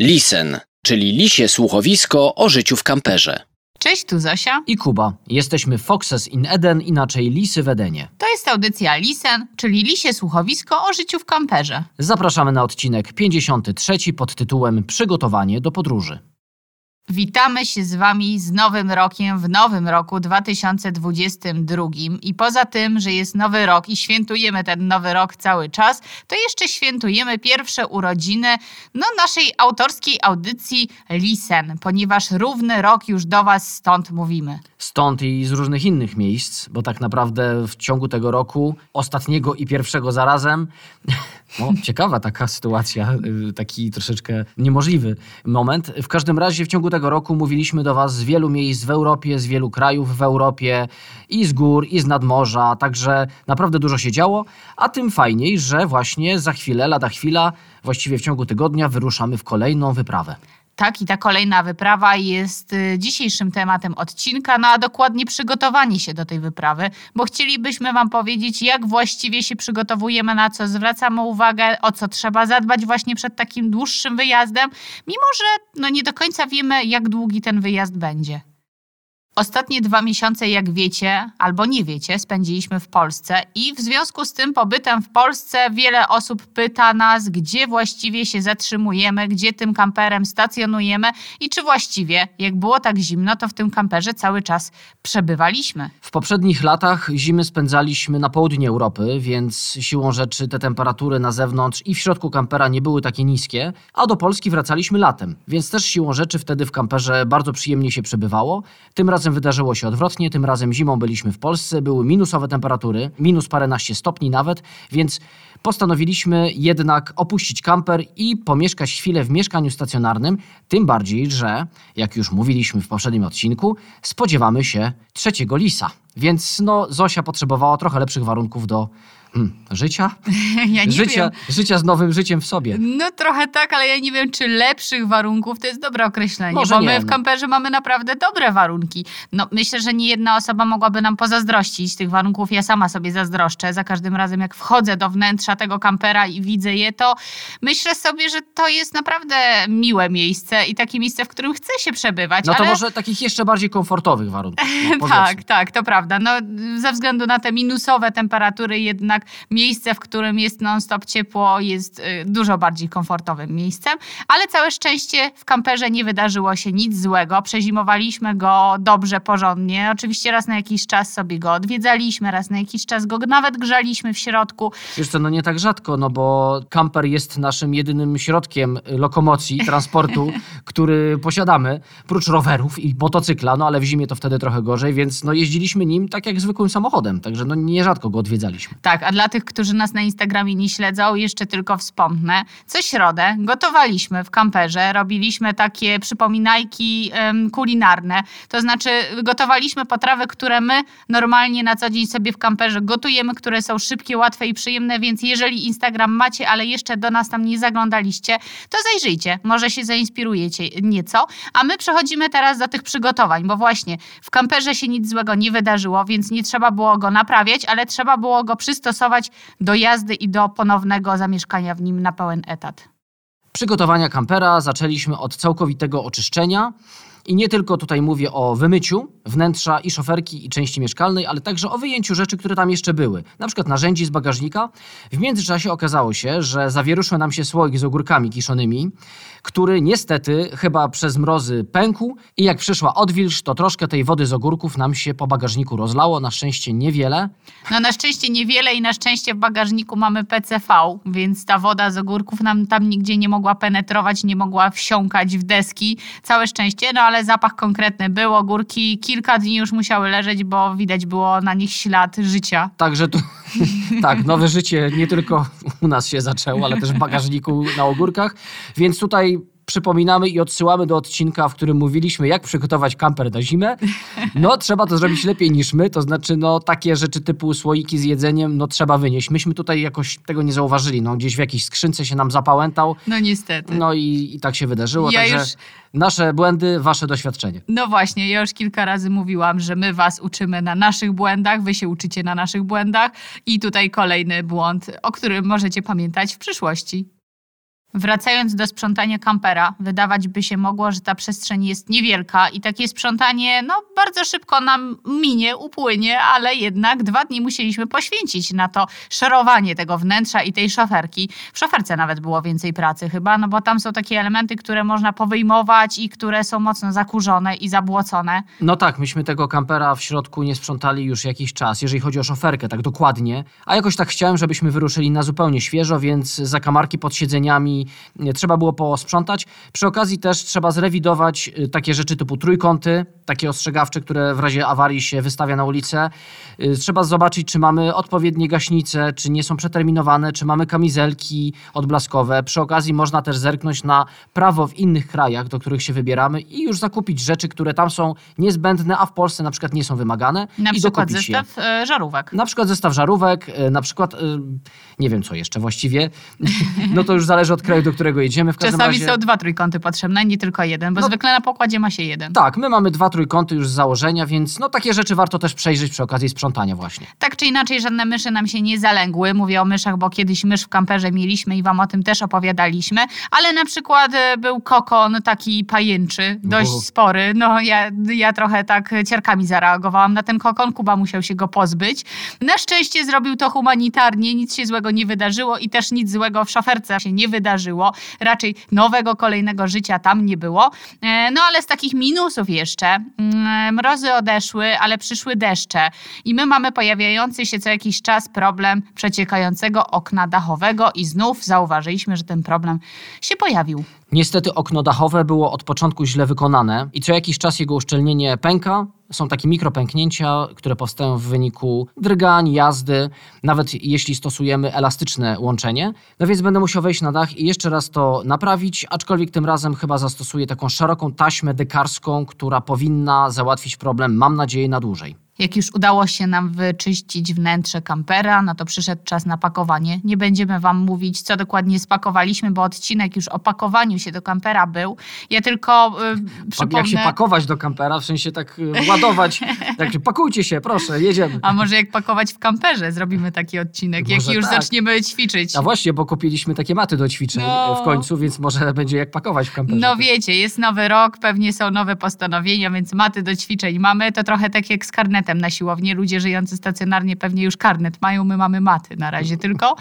Lisen, czyli lisie słuchowisko o życiu w kamperze. Cześć, tu Zosia. i Kuba. Jesteśmy Foxes in Eden, inaczej Lisy w Edenie. To jest audycja Lisen, czyli lisie słuchowisko o życiu w kamperze. Zapraszamy na odcinek 53 pod tytułem Przygotowanie do podróży. Witamy się z Wami z Nowym Rokiem w nowym roku 2022 i poza tym, że jest nowy rok i świętujemy ten nowy rok cały czas, to jeszcze świętujemy pierwsze urodziny no, naszej autorskiej audycji Lisen, ponieważ równy rok już do Was stąd mówimy. Stąd i z różnych innych miejsc, bo tak naprawdę w ciągu tego roku, ostatniego i pierwszego zarazem, no ciekawa taka sytuacja, y, taki troszeczkę niemożliwy moment. W każdym razie w ciągu tego roku mówiliśmy do Was z wielu miejsc w Europie, z wielu krajów w Europie i z gór, i z nadmorza, także naprawdę dużo się działo, a tym fajniej, że właśnie za chwilę, lada chwila, właściwie w ciągu tygodnia wyruszamy w kolejną wyprawę. Tak, i ta kolejna wyprawa jest y, dzisiejszym tematem odcinka, no a dokładnie przygotowanie się do tej wyprawy, bo chcielibyśmy Wam powiedzieć, jak właściwie się przygotowujemy, na co zwracamy uwagę, o co trzeba zadbać właśnie przed takim dłuższym wyjazdem, mimo że no, nie do końca wiemy, jak długi ten wyjazd będzie. Ostatnie dwa miesiące, jak wiecie, albo nie wiecie, spędziliśmy w Polsce i w związku z tym pobytem w Polsce wiele osób pyta nas, gdzie właściwie się zatrzymujemy, gdzie tym kamperem stacjonujemy i czy właściwie, jak było tak zimno, to w tym kamperze cały czas przebywaliśmy. W poprzednich latach zimy spędzaliśmy na południu Europy, więc siłą rzeczy te temperatury na zewnątrz i w środku kampera nie były takie niskie, a do Polski wracaliśmy latem, więc też siłą rzeczy wtedy w kamperze bardzo przyjemnie się przebywało. Tym razem wydarzyło się odwrotnie, tym razem zimą byliśmy w Polsce, były minusowe temperatury, minus paręnaście stopni nawet, więc postanowiliśmy jednak opuścić kamper i pomieszkać chwilę w mieszkaniu stacjonarnym, tym bardziej, że, jak już mówiliśmy w poprzednim odcinku, spodziewamy się trzeciego lisa. Więc no, Zosia potrzebowała trochę lepszych warunków do hmm, życia. Ja życia, wiem. życia z nowym życiem w sobie. No trochę tak, ale ja nie wiem, czy lepszych warunków to jest dobre określenie, Może bo nie, my w no. kamperze mamy naprawdę dobre warunki. No myślę, że nie jedna osoba mogłaby nam pozazdrościć tych warunków. Ja sama sobie zazdroszczę. Za każdym razem, jak wchodzę do wnętrza tego kampera i widzę je, to myślę sobie, że to jest naprawdę miłe miejsce i takie miejsce, w którym chce się przebywać. No to ale... może takich jeszcze bardziej komfortowych warunków. No, Tak, tak, to prawda. No, ze względu na te minusowe temperatury, jednak miejsce, w którym jest non-stop ciepło, jest y, dużo bardziej komfortowym miejscem. Ale całe szczęście w kamperze nie wydarzyło się nic złego. Przezimowaliśmy go dobrze, porządnie. Oczywiście raz na jakiś czas sobie go odwiedzaliśmy, raz na jakiś czas go nawet grzaliśmy w środku. Wiesz co, no nie tak rzadko, no bo kamper jest naszym jedynym środkiem lokomocji, transportu, który posiadamy, prócz rowerów i motocykla, no ale w zimie to wtedy trochę gorzej, więc no jeździliśmy nim tak jak zwykłym samochodem, także no nierzadko go odwiedzaliśmy. Tak, a dla tych, którzy nas na Instagramie nie śledzą, jeszcze tylko wspomnę. Co środę gotowaliśmy w kamperze, robiliśmy takie przypominajki em, kulinarne. To znaczy gotowaliśmy potrawy, które my normalnie na co dzień sobie w kamperze gotujemy, które są szybkie, łatwe i przyjemne, więc jeżeli Instagram macie, ale jeszcze do nas tam nie zaglądaliście, to zajrzyjcie, może się zainspirujecie nieco. A my przechodzimy teraz do tych przygotowań, bo właśnie w kamperze się nic złego nie wydarzyło, więc nie trzeba było go naprawiać, ale trzeba było go przystosować do jazdy i do ponownego zamieszkania w nim na pełen etat. Przygotowania kampera zaczęliśmy od całkowitego oczyszczenia. I nie tylko tutaj mówię o wymyciu wnętrza i szoferki i części mieszkalnej, ale także o wyjęciu rzeczy, które tam jeszcze były. Na przykład narzędzi z bagażnika. W międzyczasie okazało się, że zawieruszył nam się słoik z ogórkami kiszonymi, który niestety chyba przez mrozy pękł i jak przyszła odwilż, to troszkę tej wody z ogórków nam się po bagażniku rozlało. Na szczęście niewiele. No na szczęście niewiele i na szczęście w bagażniku mamy PCV, więc ta woda z ogórków nam tam nigdzie nie mogła penetrować, nie mogła wsiąkać w deski. Całe szczęście, no ale zapach konkretny był. Ogórki kilka dni już musiały leżeć, bo widać było na nich ślad życia. Także tu, tak, nowe życie nie tylko u nas się zaczęło, ale też w bagażniku na ogórkach. Więc tutaj przypominamy i odsyłamy do odcinka, w którym mówiliśmy, jak przygotować kamper na zimę. No, trzeba to zrobić lepiej niż my, to znaczy, no, takie rzeczy typu słoiki z jedzeniem, no, trzeba wynieść. Myśmy tutaj jakoś tego nie zauważyli, no, gdzieś w jakiejś skrzynce się nam zapałętał, No niestety. no i, i tak się wydarzyło, Ja także już- nasze błędy, wasze doświadczenie. No właśnie, ja już kilka razy mówiłam, że my was uczymy na naszych błędach, wy się uczycie na naszych błędach i tutaj kolejny błąd, o którym możecie pamiętać w przyszłości. Wracając do sprzątania kampera, wydawać by się mogło, że ta przestrzeń jest niewielka i takie sprzątanie no, bardzo szybko nam minie, upłynie, ale jednak dwa dni musieliśmy poświęcić na to szorowanie tego wnętrza i tej szoferki. W szoferce nawet było więcej pracy chyba, no bo tam są takie elementy, które można powyjmować i które są mocno zakurzone i zabłocone. No tak, myśmy tego kampera w środku nie sprzątali już jakiś czas, jeżeli chodzi o szoferkę, tak dokładnie. A jakoś tak chciałem, żebyśmy wyruszyli na zupełnie świeżo, więc zakamarki pod siedzeniami nie, trzeba było posprzątać. Przy okazji też trzeba zrewidować y, takie rzeczy typu trójkąty, takie ostrzegawcze, które w razie awarii się wystawia na ulicę. Y, Trzeba zobaczyć, czy mamy odpowiednie gaśnice, czy nie są przeterminowane, czy mamy kamizelki odblaskowe. Przy okazji można też zerknąć na prawo w innych krajach, do których się wybieramy i już zakupić rzeczy, które tam są niezbędne, a w Polsce na przykład nie są wymagane Na i przykład je. zestaw e, żarówek. Na przykład zestaw żarówek, na przykład, nie wiem co jeszcze właściwie, no to już zależy od kraju, do którego jedziemy. W każdym Czasami razie... są dwa trójkąty potrzebne, nie tylko jeden, bo No. zwykle na pokładzie ma się jeden. Tak, my mamy dwa trójkąty już z założenia, więc no takie rzeczy warto też przejrzeć przy okazji sprzątania właśnie. Tak czy inaczej, żadne myszy nam się nie zalęgły. Mówię o myszach, bo kiedyś mysz w kamperze mieliśmy i wam o tym też opowiadaliśmy. Ale na przykład e, był kokon taki pajęczy, dość spory. No ja, ja trochę tak ciarkami zareagowałam na ten kokon. Kuba musiał się go pozbyć. Na szczęście zrobił to humanitarnie, nic się złego nie wydarzyło i też nic złego w szoferce się nie wydarzyło. Raczej nowego, kolejnego życia tam nie było. E, No ale z takich minusów jeszcze, mm, mrozy odeszły, ale przyszły deszcze i my mamy pojawiający się co jakiś czas problem przeciekającego okna dachowego i znów zauważyliśmy, że ten problem się pojawił. Niestety okno dachowe było od początku źle wykonane i co jakiś czas jego uszczelnienie pęka. Są takie mikropęknięcia, które powstają w wyniku drgań, jazdy, nawet jeśli stosujemy elastyczne łączenie. No więc będę musiał wejść na dach i jeszcze raz to naprawić, aczkolwiek tym razem chyba zastosuję taką szeroką taśmę dekarską, która powinna załatwić problem, mam nadzieję, na dłużej. Jak już udało się nam wyczyścić wnętrze kampera, no to przyszedł czas na pakowanie. Nie będziemy wam mówić, co dokładnie spakowaliśmy, bo odcinek już o pakowaniu się do kampera był. Ja tylko y, przypomnę... Jak się pakować do kampera, w sensie tak y, ładować, tak pakujcie się, proszę, jedziemy. A może jak pakować w kamperze? Zrobimy taki odcinek, jak Może już tak. zaczniemy ćwiczyć. A właśnie, bo kupiliśmy takie maty do ćwiczeń No. w końcu, więc może będzie jak pakować w kamperze. No wiecie, jest nowy rok, pewnie są nowe postanowienia, więc maty do ćwiczeń mamy. To trochę tak jak z karnetem na siłownię. Ludzie żyjący stacjonarnie pewnie już karnet mają, my mamy maty na razie tylko.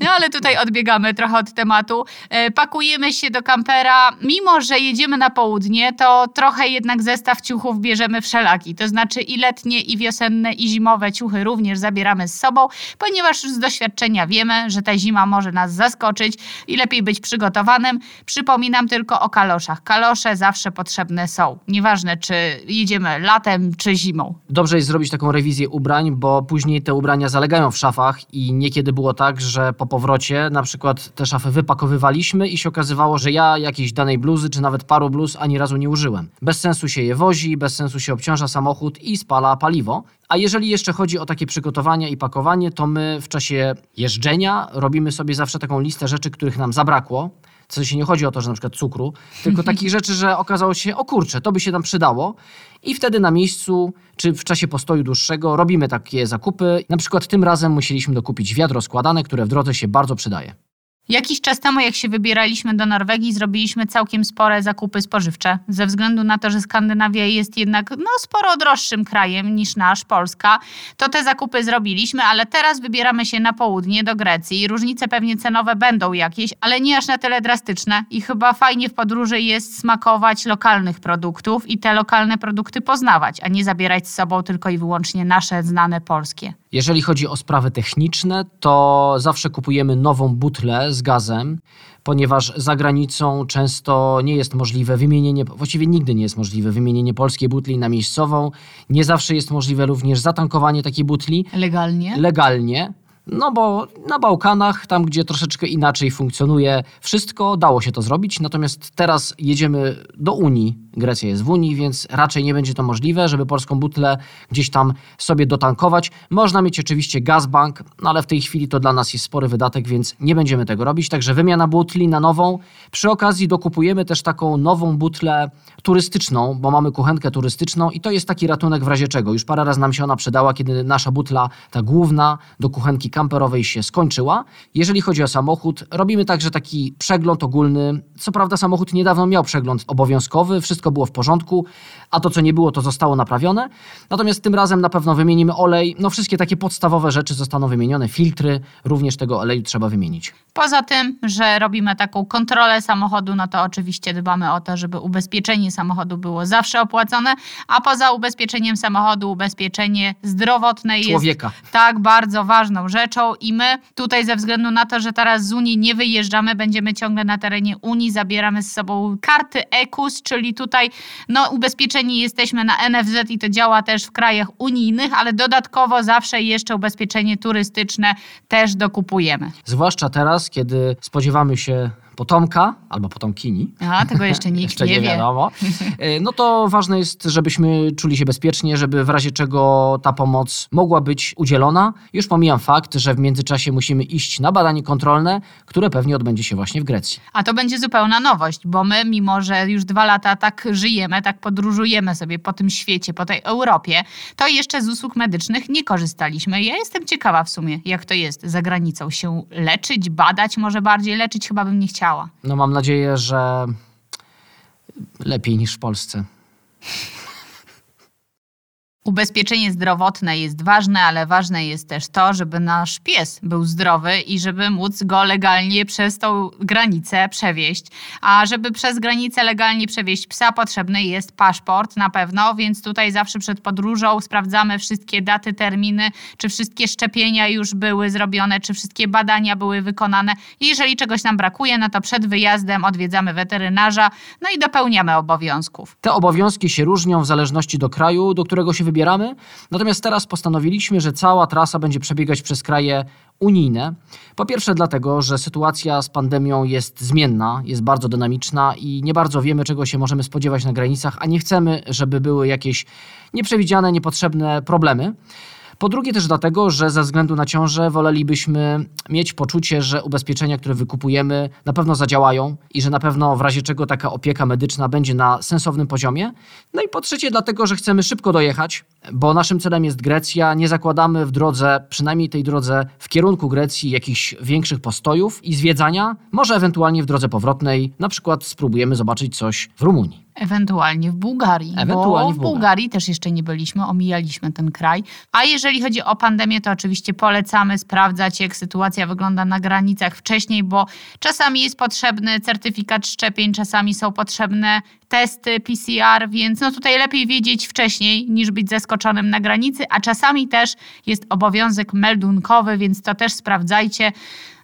No ale tutaj odbiegamy trochę od tematu. E, Pakujemy się do kampera. Mimo, że jedziemy na południe, to trochę jednak zestaw ciuchów bierzemy wszelaki. To znaczy i letnie, i wiosenne, i zimowe ciuchy również zabieramy z sobą, ponieważ z doświadczenia wiemy, że ta zima może nas zaskoczyć i lepiej być przygotowanym. Przypominam tylko o kaloszach. Kalosze zawsze potrzebne są. Nieważne, czy jedziemy latem, czy zimą. Dobrze jest zrobić taką rewizję ubrań, bo później te ubrania zalegają w szafach i niekiedy było tak, że po powrocie na przykład te szafy wypakowywaliśmy i się okazywało, że ja jakiejś danej bluzy, czy nawet paru bluz ani razu nie użyłem. Bez sensu się je wozi, bez sensu się obciąża samochód i spala paliwo. A jeżeli jeszcze chodzi o takie przygotowania i pakowanie, to my w czasie jeżdżenia robimy sobie zawsze taką listę rzeczy, których nam zabrakło. W sensie nie chodzi o to, że na przykład cukru, tylko takich rzeczy, że okazało się, o kurczę, to by się nam przydało. I wtedy na miejscu, czy w czasie postoju dłuższego robimy takie zakupy. Na przykład tym razem musieliśmy dokupić wiadro składane, które w drodze się bardzo przydaje. Jakiś czas temu, jak się wybieraliśmy do Norwegii, zrobiliśmy całkiem spore zakupy spożywcze. Ze względu na to, że Skandynawia jest jednak no, sporo droższym krajem niż nasz, Polska, to te zakupy zrobiliśmy, ale teraz wybieramy się na południe do Grecji. Różnice pewnie cenowe będą jakieś, ale nie aż na tyle drastyczne. I chyba fajnie w podróży jest smakować lokalnych produktów i te lokalne produkty poznawać, a nie zabierać z sobą tylko i wyłącznie nasze znane polskie. Jeżeli chodzi o sprawy techniczne, to zawsze kupujemy nową butlę z gazem, ponieważ za granicą często nie jest możliwe wymienienie, właściwie nigdy nie jest możliwe wymienienie polskiej butli na miejscową. Nie zawsze jest możliwe również zatankowanie takiej butli Legalnie? legalnie. No bo na Bałkanach, tam gdzie troszeczkę inaczej funkcjonuje wszystko, dało się to zrobić. Natomiast teraz jedziemy do Unii, Grecja jest w Unii, więc raczej nie będzie to możliwe, żeby polską butlę gdzieś tam sobie dotankować. Można mieć oczywiście gazbank, no ale w tej chwili to dla nas jest spory wydatek, więc nie będziemy tego robić. Także wymiana butli na nową. Przy okazji dokupujemy też taką nową butlę turystyczną, bo mamy kuchenkę turystyczną i to jest taki ratunek w razie czego. Już parę razy nam się ona przydała, kiedy nasza butla, ta główna do kuchenki kamperowej się skończyła. Jeżeli chodzi o samochód, robimy także taki przegląd ogólny. Co prawda samochód niedawno miał przegląd obowiązkowy, wszystko było w porządku, a to co nie było, to zostało naprawione. Natomiast tym razem na pewno wymienimy olej. No wszystkie takie podstawowe rzeczy zostaną wymienione, filtry, również tego oleju trzeba wymienić. Poza tym, że robimy taką kontrolę samochodu, no to oczywiście dbamy o to, żeby ubezpieczenie samochodu było zawsze opłacone, a poza ubezpieczeniem samochodu ubezpieczenie zdrowotne jest Człowieka. tak bardzo ważną rzeczą i my tutaj ze względu na to, że teraz z Unii nie wyjeżdżamy, będziemy ciągle na terenie Unii, zabieramy z sobą karty EKUS, czyli tutaj no, ubezpieczeni jesteśmy na NFZ i to działa też w krajach unijnych, ale dodatkowo zawsze jeszcze ubezpieczenie turystyczne też dokupujemy. Zwłaszcza teraz, kiedy spodziewamy się potomka albo potomkini. A, tego jeszcze nikt Jeszcze nie, nie wie. wiadomo. E, No to ważne jest, żebyśmy czuli się bezpiecznie, żeby w razie czego ta pomoc mogła być udzielona. Już pomijam fakt, że w międzyczasie musimy iść na badanie kontrolne, które pewnie odbędzie się właśnie w Grecji. A to będzie zupełna nowość, bo my, mimo że już dwa lata tak żyjemy, tak podróżujemy sobie po tym świecie, po tej Europie, to jeszcze z usług medycznych nie korzystaliśmy. Ja jestem ciekawa w sumie, jak to jest za granicą się leczyć, badać, może bardziej leczyć, chyba bym nie chciała. No mam nadzieję, że lepiej niż w Polsce. Ubezpieczenie zdrowotne jest ważne, ale ważne jest też to, żeby nasz pies był zdrowy i żeby móc go legalnie przez tą granicę przewieźć. A żeby przez granicę legalnie przewieźć psa, potrzebny jest paszport na pewno, więc tutaj zawsze przed podróżą sprawdzamy wszystkie daty, terminy, czy wszystkie szczepienia już były zrobione, czy wszystkie badania były wykonane. Jeżeli czegoś nam brakuje, no to przed wyjazdem odwiedzamy weterynarza, no i dopełniamy obowiązków. Te obowiązki się różnią w zależności do kraju, do którego się wybieramy. Natomiast teraz postanowiliśmy, że cała trasa będzie przebiegać przez kraje unijne. Po pierwsze dlatego, że sytuacja z pandemią jest zmienna, jest bardzo dynamiczna i nie bardzo wiemy, czego się możemy spodziewać na granicach, a nie chcemy, żeby były jakieś nieprzewidziane, niepotrzebne problemy. Po drugie też dlatego, że ze względu na ciążę wolelibyśmy mieć poczucie, że ubezpieczenia, które wykupujemy, na pewno zadziałają i że na pewno w razie czego taka opieka medyczna będzie na sensownym poziomie. No i po trzecie dlatego, że chcemy szybko dojechać, bo naszym celem jest Grecja. Nie zakładamy w drodze, przynajmniej tej drodze w kierunku Grecji jakichś większych postojów i zwiedzania. Może ewentualnie w drodze powrotnej, na przykład spróbujemy zobaczyć coś w Rumunii. Ewentualnie w Bułgarii. Ewentualnie bo w. Bułgarii też jeszcze nie byliśmy, omijaliśmy ten kraj. A jeżeli chodzi o pandemię, to oczywiście polecamy sprawdzać, jak sytuacja wygląda na granicach wcześniej, bo czasami jest potrzebny certyfikat szczepień, czasami są potrzebne testy PCR, więc no tutaj lepiej wiedzieć wcześniej, niż być zaskoczonym na granicy, a czasami też jest obowiązek meldunkowy, więc to też sprawdzajcie.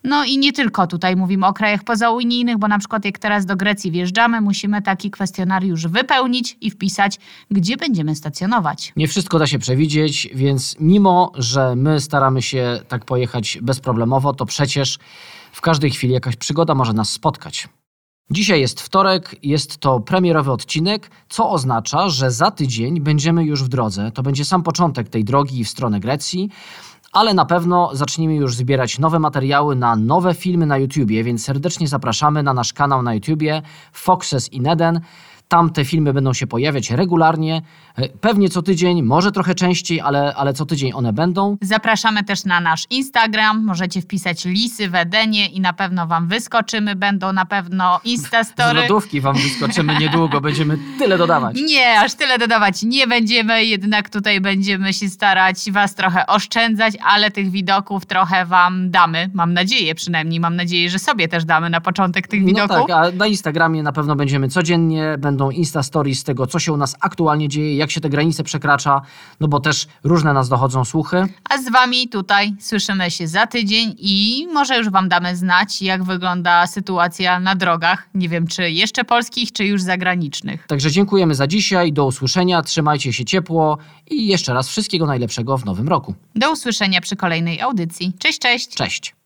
No i nie tylko tutaj mówimy o krajach pozaunijnych, bo na przykład jak teraz do Grecji wjeżdżamy, musimy taki kwestionariusz wypełnić i wpisać, gdzie będziemy stacjonować. Nie wszystko da się przewidzieć, więc mimo, że my staramy się tak pojechać bezproblemowo, to przecież w każdej chwili jakaś przygoda może nas spotkać. Dzisiaj jest wtorek, jest to premierowy odcinek, co oznacza, że za tydzień będziemy już w drodze. To będzie sam początek tej drogi w stronę Grecji, ale na pewno zaczniemy już zbierać nowe materiały na nowe filmy na YouTubie, więc serdecznie zapraszamy na nasz kanał na YouTubie Foxes in Eden. Tam te filmy będą się pojawiać regularnie, e, pewnie co tydzień, może trochę częściej, ale, ale co tydzień one będą. Zapraszamy też na nasz Instagram. Możecie wpisać lisy w Edenie i na pewno wam wyskoczymy. Będą na pewno Z Instastory. lodówki wam wyskoczymy niedługo, będziemy tyle dodawać. Nie, aż tyle dodawać nie będziemy, jednak tutaj będziemy się starać Was trochę oszczędzać, ale tych widoków trochę Wam damy. Mam nadzieję przynajmniej, mam nadzieję, że sobie też damy na początek tych No widoków. tak, a na Instagramie na pewno będziemy codziennie, będą Insta Stories z tego, co się u nas aktualnie dzieje, jak się te granice przekracza, no bo też różne nas dochodzą słuchy. A z Wami tutaj słyszymy się za tydzień i może już Wam damy znać, jak wygląda sytuacja na drogach. Nie wiem, czy jeszcze polskich, czy już zagranicznych. Także dziękujemy za dzisiaj, do usłyszenia, trzymajcie się ciepło i jeszcze raz wszystkiego najlepszego w nowym roku. Do usłyszenia przy kolejnej audycji. Cześć, cześć! Cześć!